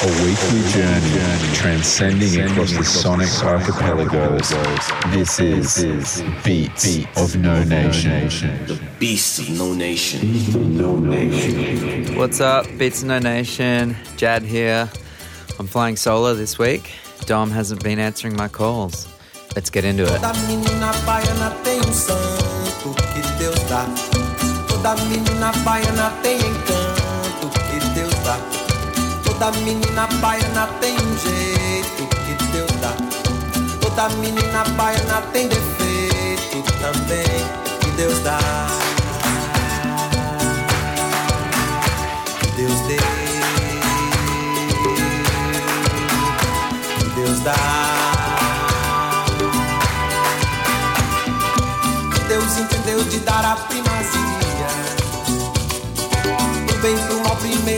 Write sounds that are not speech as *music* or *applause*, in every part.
A weekly journey transcending across the sonic archipelagos. This is Beats of No Nation. The Beast of No Nation. No Nation. What's up, Beats of No Nation? Jad here. I'm flying solo this week. Dom hasn't been answering my calls. Let's get into it. Toda menina baiana tem um jeito que Deus dá. Toda menina baiana tem defeito também que Deus dá. Que Deus dê. Que Deus dá. Deus entendeu de dar a primazia Do bem pro mal, primeira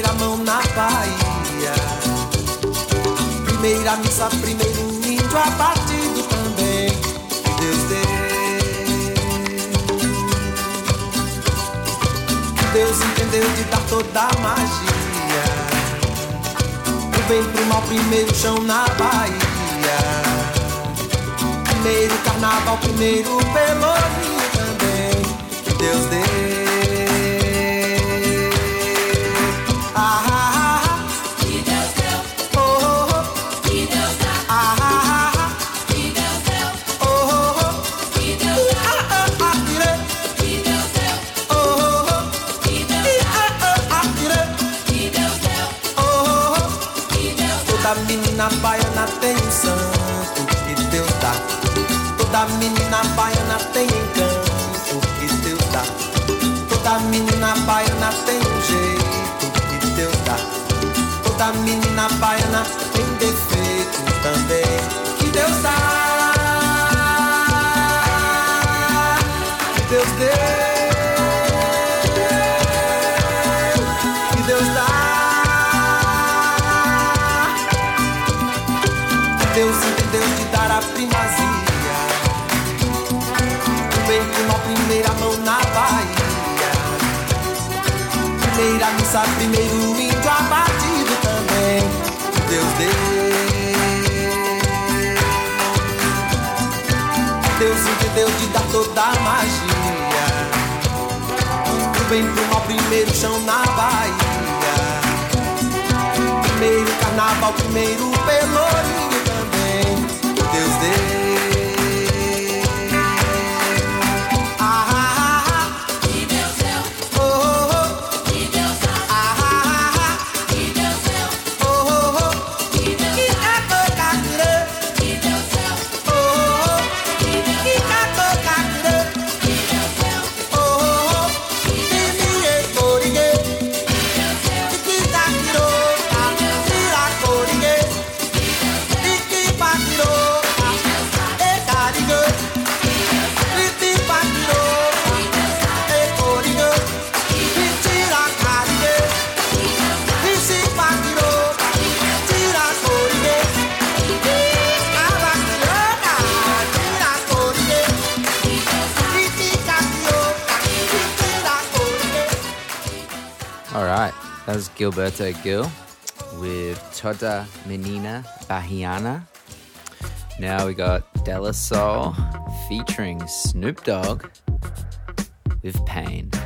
Primeira missa, primeiro índio abatido também. Deus dê. Deus entendeu de dar toda a magia. Do bem pro mal, primeiro chão na Bahia. Primeiro carnaval, primeiro pelourinho também. Deus dê Toda menina baiana tem Primeiro índio abatido também. Deus deu Deus entendeu de dar toda a magia. O bem pro mal, primeiro chão na Bahia. Primeiro carnaval, primeiro pelourinho All right, that was Gilberto Gil with Toda Menina Baiana. Now we got De La Soul featuring Snoop Dogg with Pain. Pain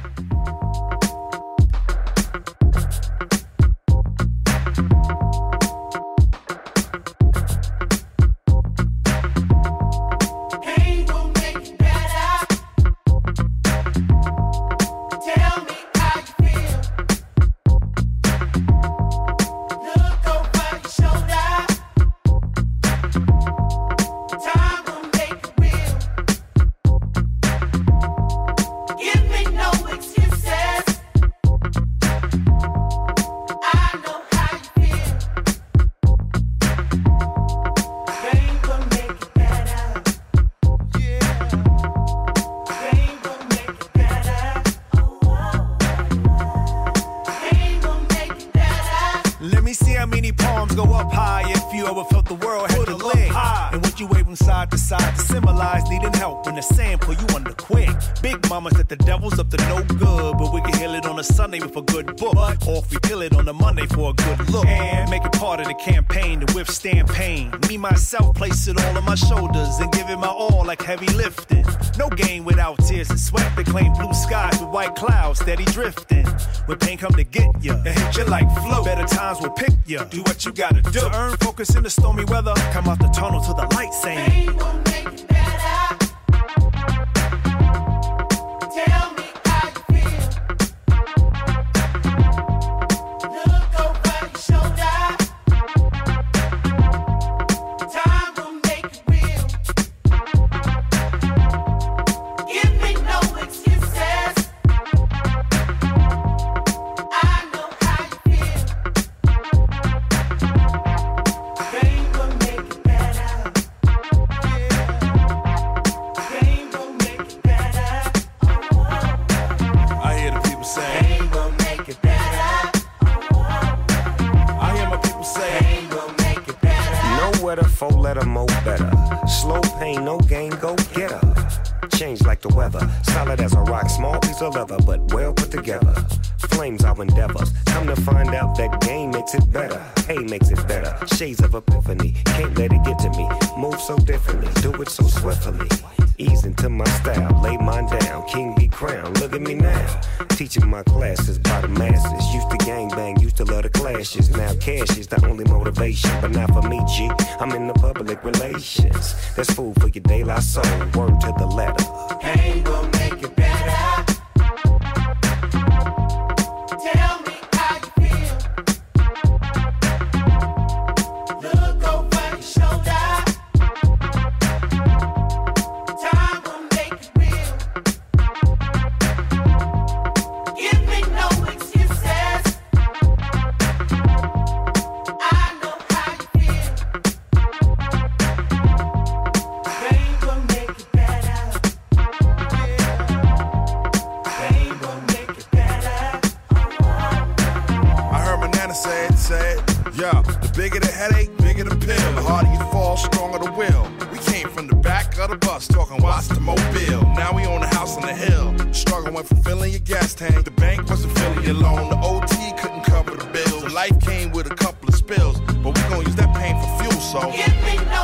surface in the stormy weather. Come out Shades of epiphany, can't let it get to me. Move so differently, do it so swiftly. Ease into my style, lay mine down, king be crowned. Look at me now, teaching my classes by the masses. Used to gang bang, used to love the clashes. Now cash is the only motivation, but not for me, G. I'm in the public relations. That's food for your daylight soul. of the bus, talking watch the mobile. Now we own a house on the hill. struggling went from filling your gas tank. The bank wasn't filling your loan. The OT couldn't cover the bills. Life came with a couple of spills, but we gon' use that pain for fuel, so. Give me no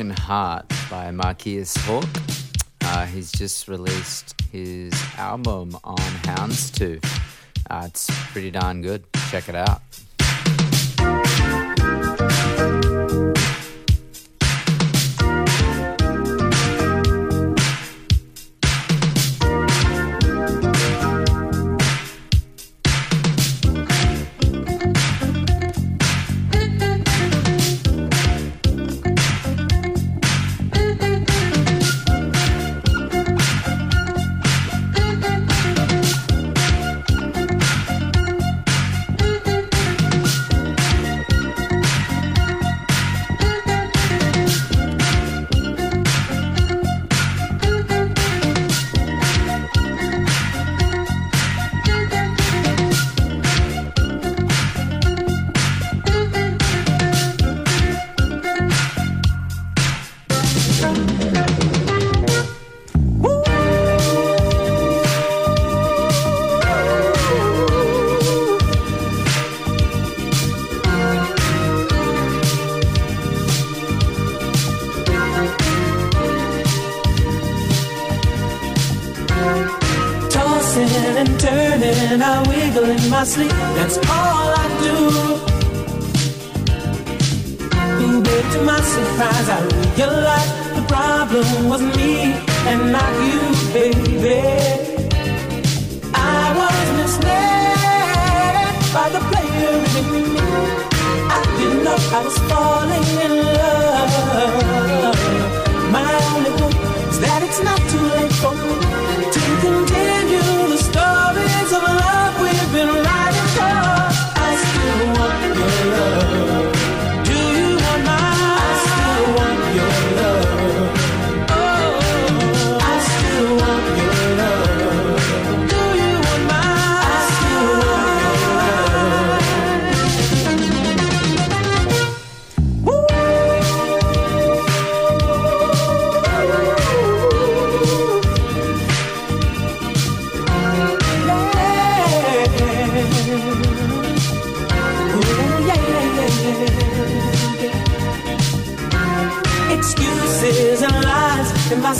Broken Heart by Marquis Hawkes. Uh, he's just released his album on Houndstooth. Uh, it's pretty darn good. Check it out.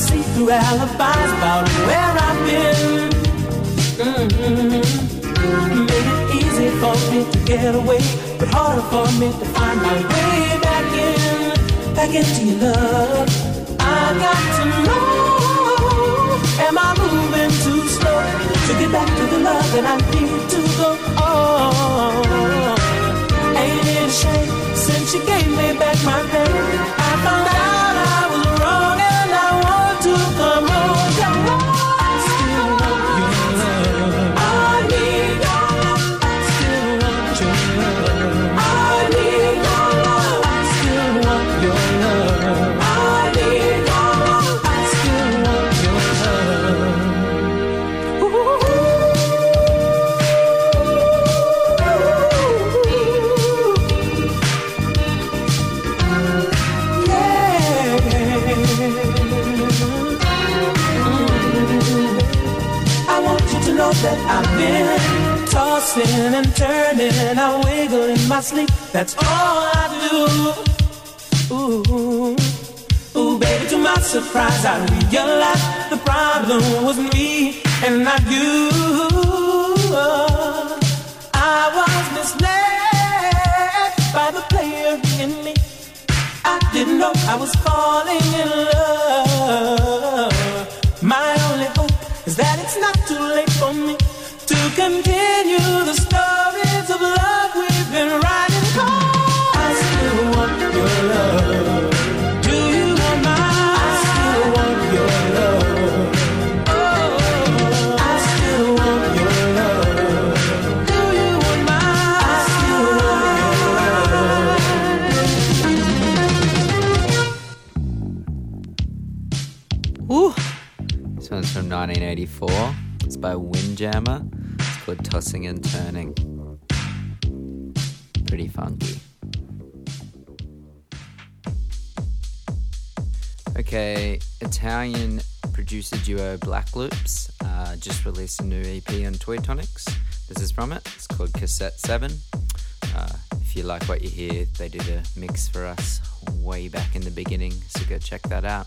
My see-through alibis about where I've been. Mhm. Made it easy for me to get away, but harder for me to find my way back in, back into your love. I got to know, am I moving too slow to get back to the love that I need to go on? Ain't it a shame since you gave me back my name? I found out tossing and turning. I wiggle in my sleep. That's all I do. Ooh, ooh, baby, to my surprise, I realized the problem was me and not you. I was misled by the player in me. I didn't know I was falling in love. By Windjammer. It's called Tossing and Turning. Pretty funky. Okay, Italian producer duo Black Loops uh, just released a new EP on Toy Tonics. This is from it. It's called Cassette 7. Uh, If you like what you hear, they did a mix for us way back in the beginning, so go check that out.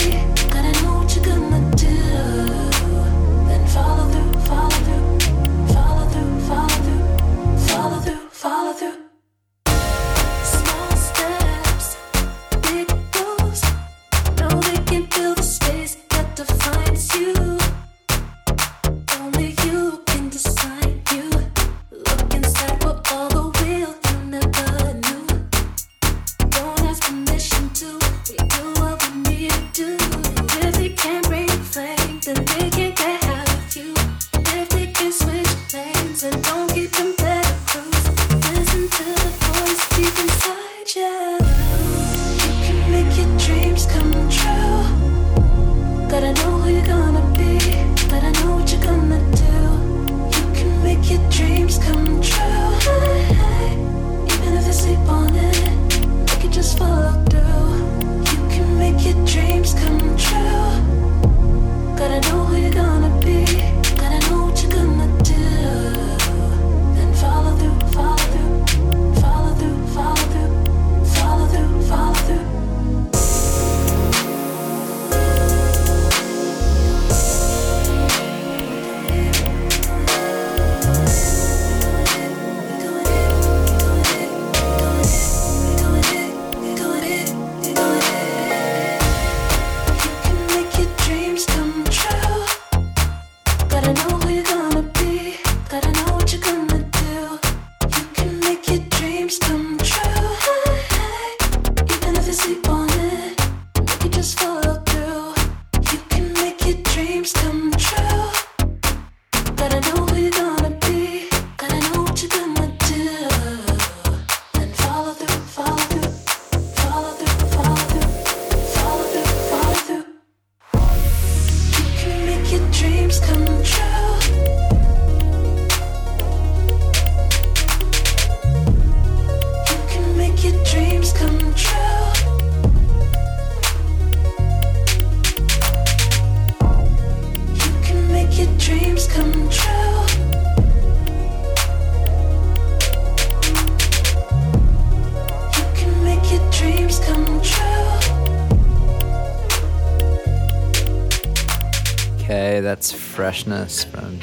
but I know we're gonna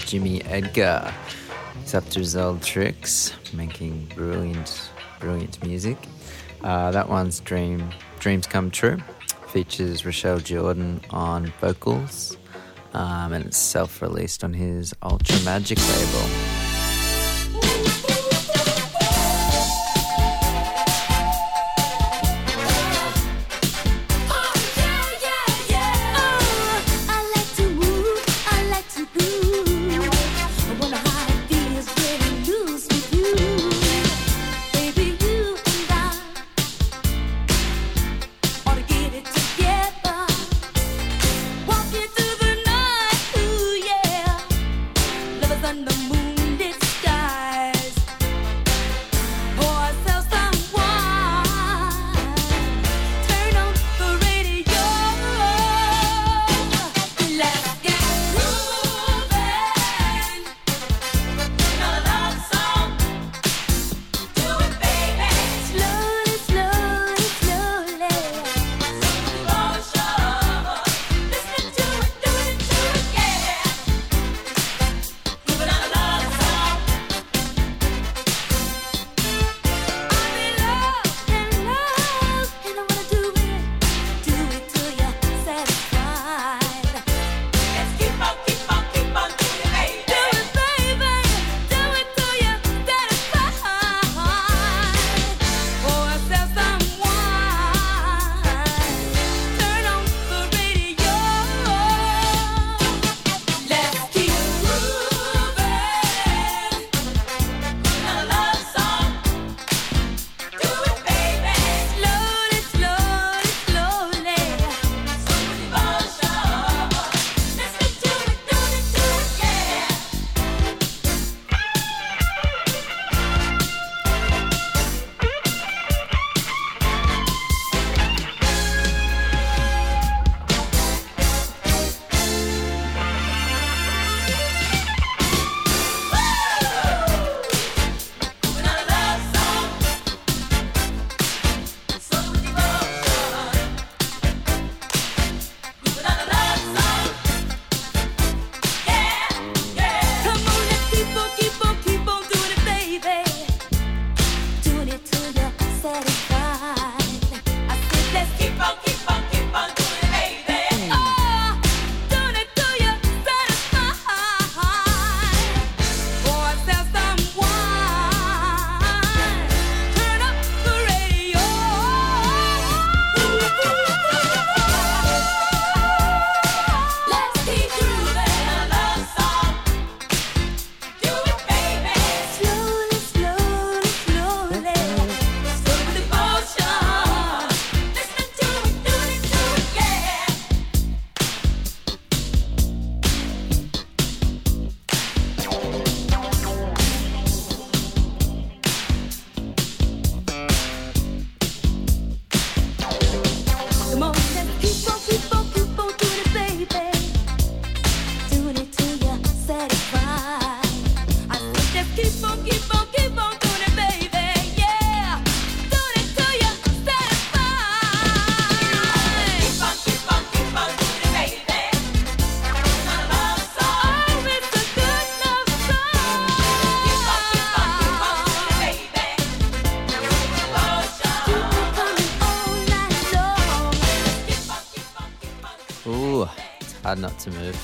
Jimmy Edgar. He's up to his old tricks, making brilliant, brilliant music. Uh, that one's Dream Dreams Come True. Features Rochelle Jordan on vocals, um, and it's self-released on his Ultramajic label.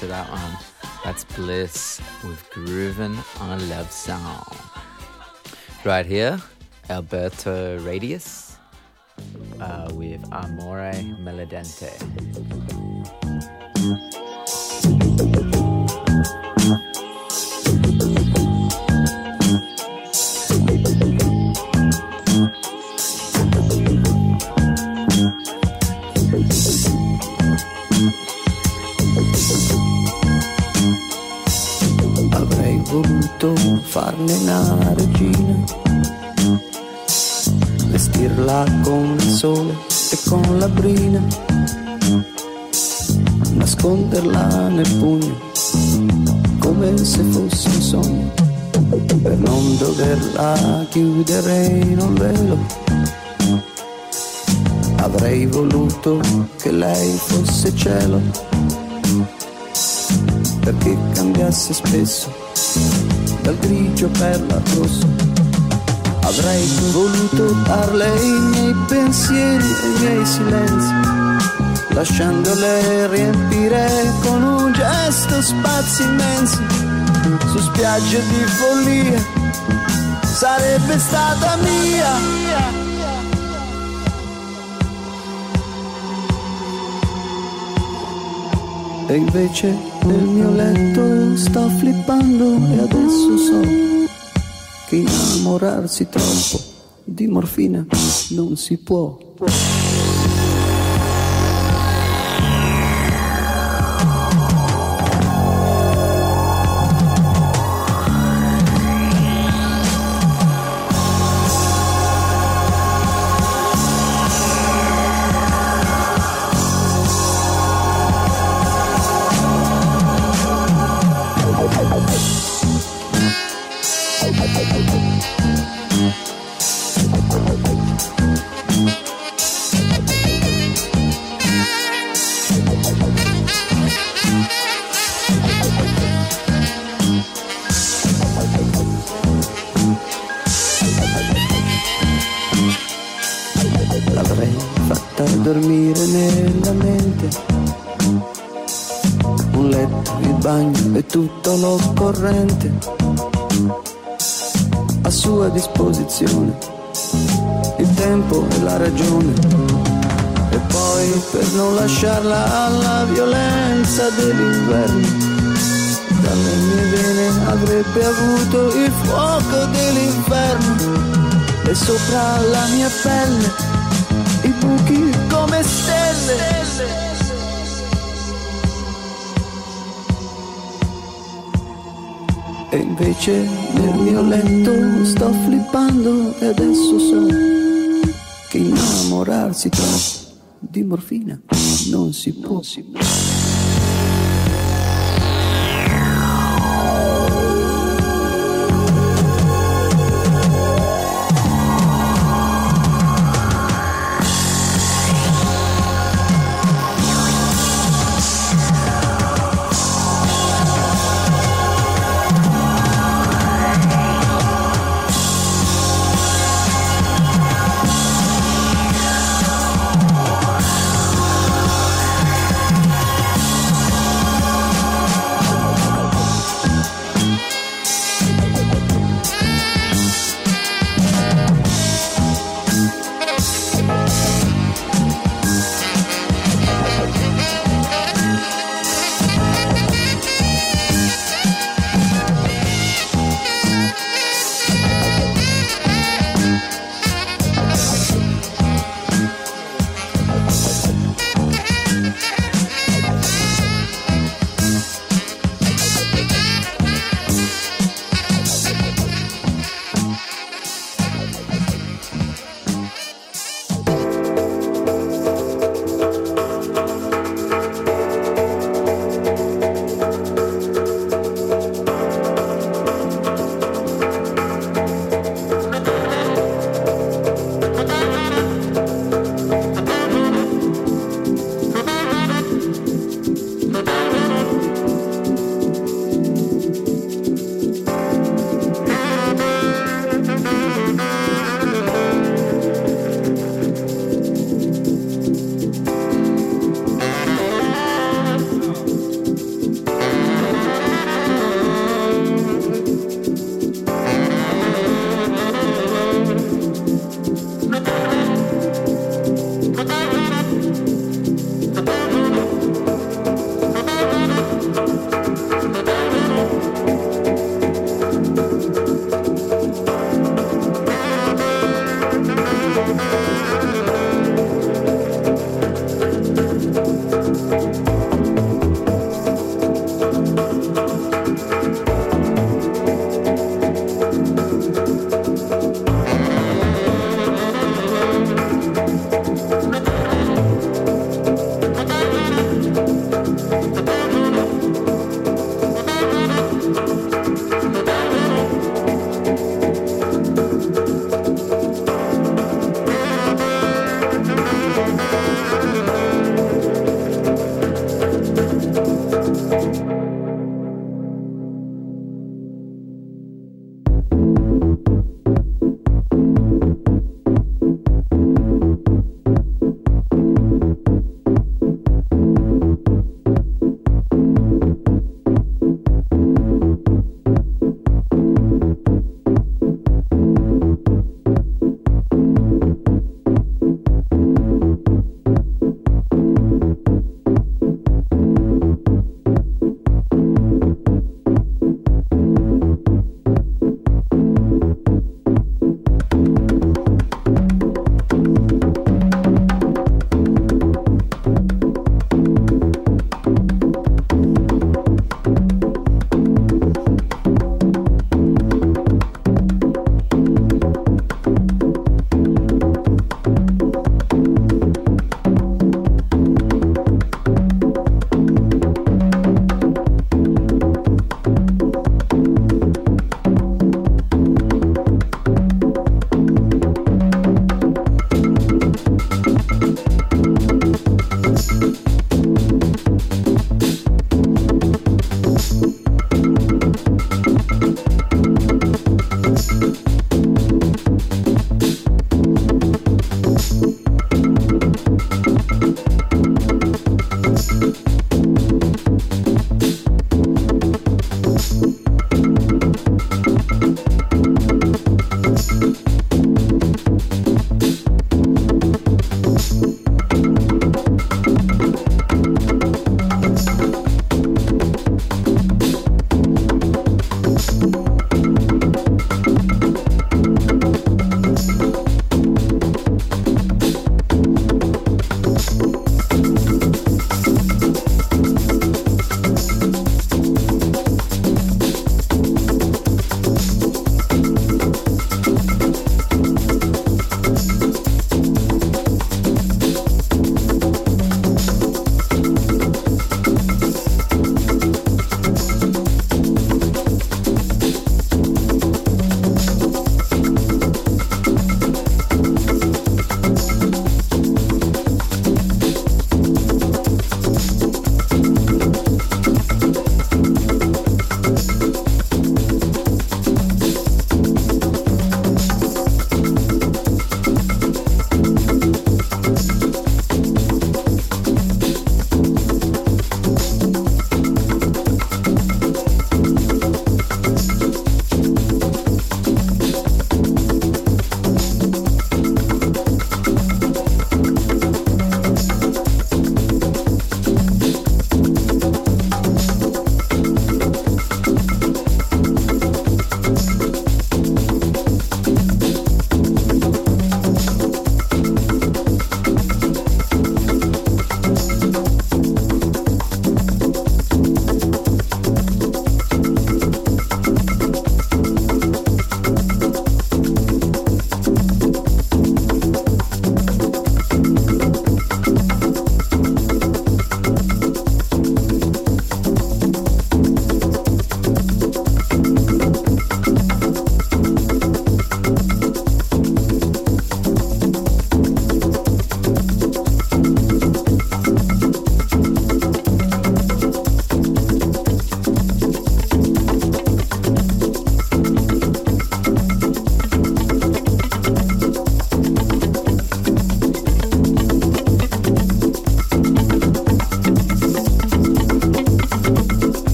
To that one. That's Bliss with Groovin' on a Love Song. Right here, Alberto Radius uh, with Amore Melodente. Voluto farne una regina, vestirla con il sole e con la brina, nasconderla nel pugno come se fosse un sogno, per non doverla chiudere in un velo. Avrei voluto che lei fosse cielo. Perché cambiasse spesso dal grigio per l'arrosso. Avrei voluto darle i miei pensieri e i miei silenzi, lasciandole riempire con un gesto spazi immensi su spiagge di follia. Sarebbe stata mia. E invece nel mio letto sto flippando e adesso so che innamorarsi troppo di morfina non si può. Fatta dormire nella mente. Un letto, il bagno e tutto l'occorrente a sua disposizione. Il tempo e la ragione. E poi per non lasciarla alla violenza dell'inverno. Dalle mie vene avrebbe avuto il fuoco dell'inferno e sopra la mia pelle buchi come stelle. E invece nel mio letto sto flippando e adesso so che innamorarsi troppo di morfina non si può. Si può.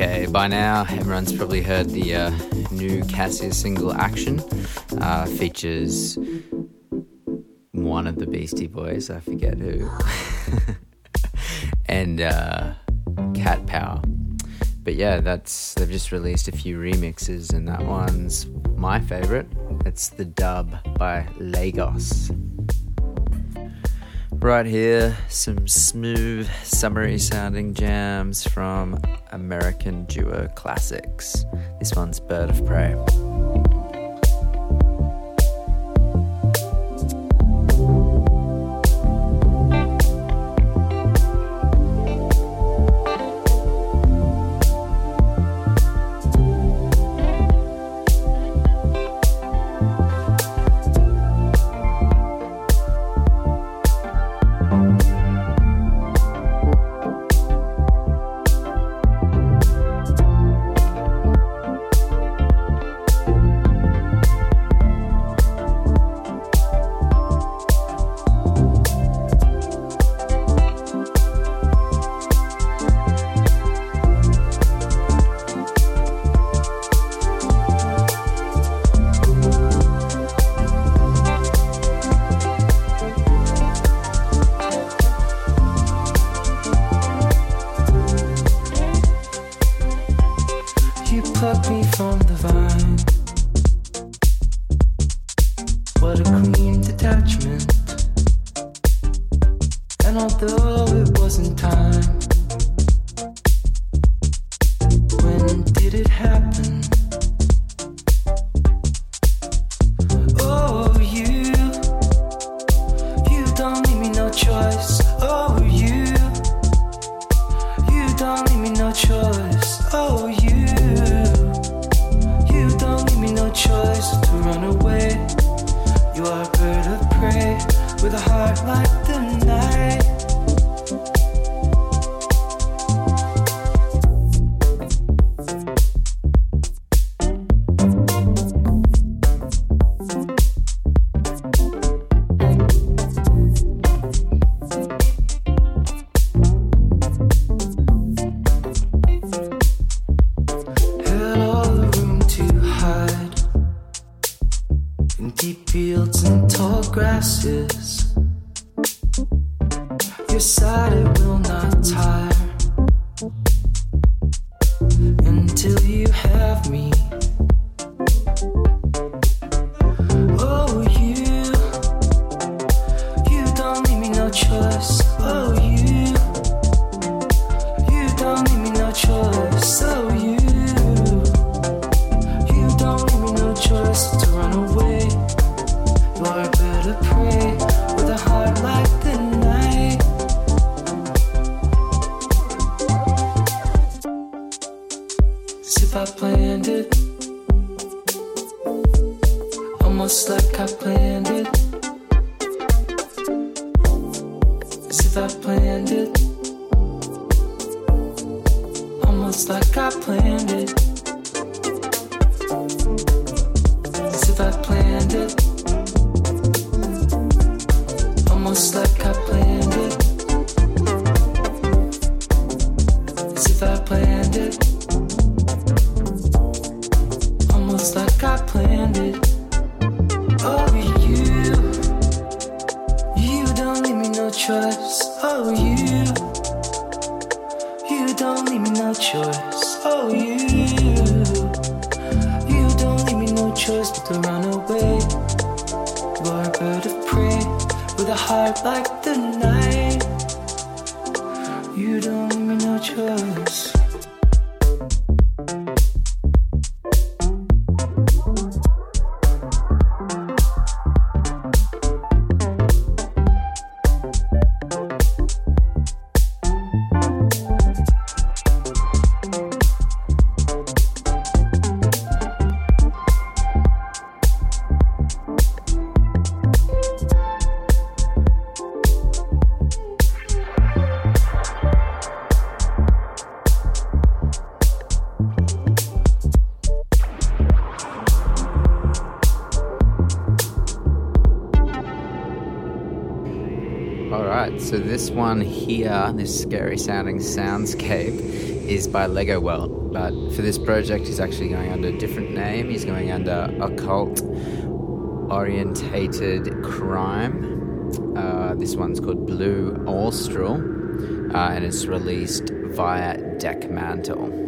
Okay, by now everyone's probably heard the uh, new Cassius single Action. Uh, features one of the Beastie Boys, I forget who, *laughs* and uh, Cat Power. But yeah, that's they've just released a few remixes, and that one's my favorite. It's the dub by Lagos. Right here, some smooth, summery sounding jams from American Duo Classixx. This one's Bird of Prey. like i played. So this one here, this scary sounding soundscape, is by Legowelt. But for this project, he's actually going under a different name. He's going under Occult Orientated Crime. Uh, this one's called Blue Austral, uh, and it's released via Dekmantel.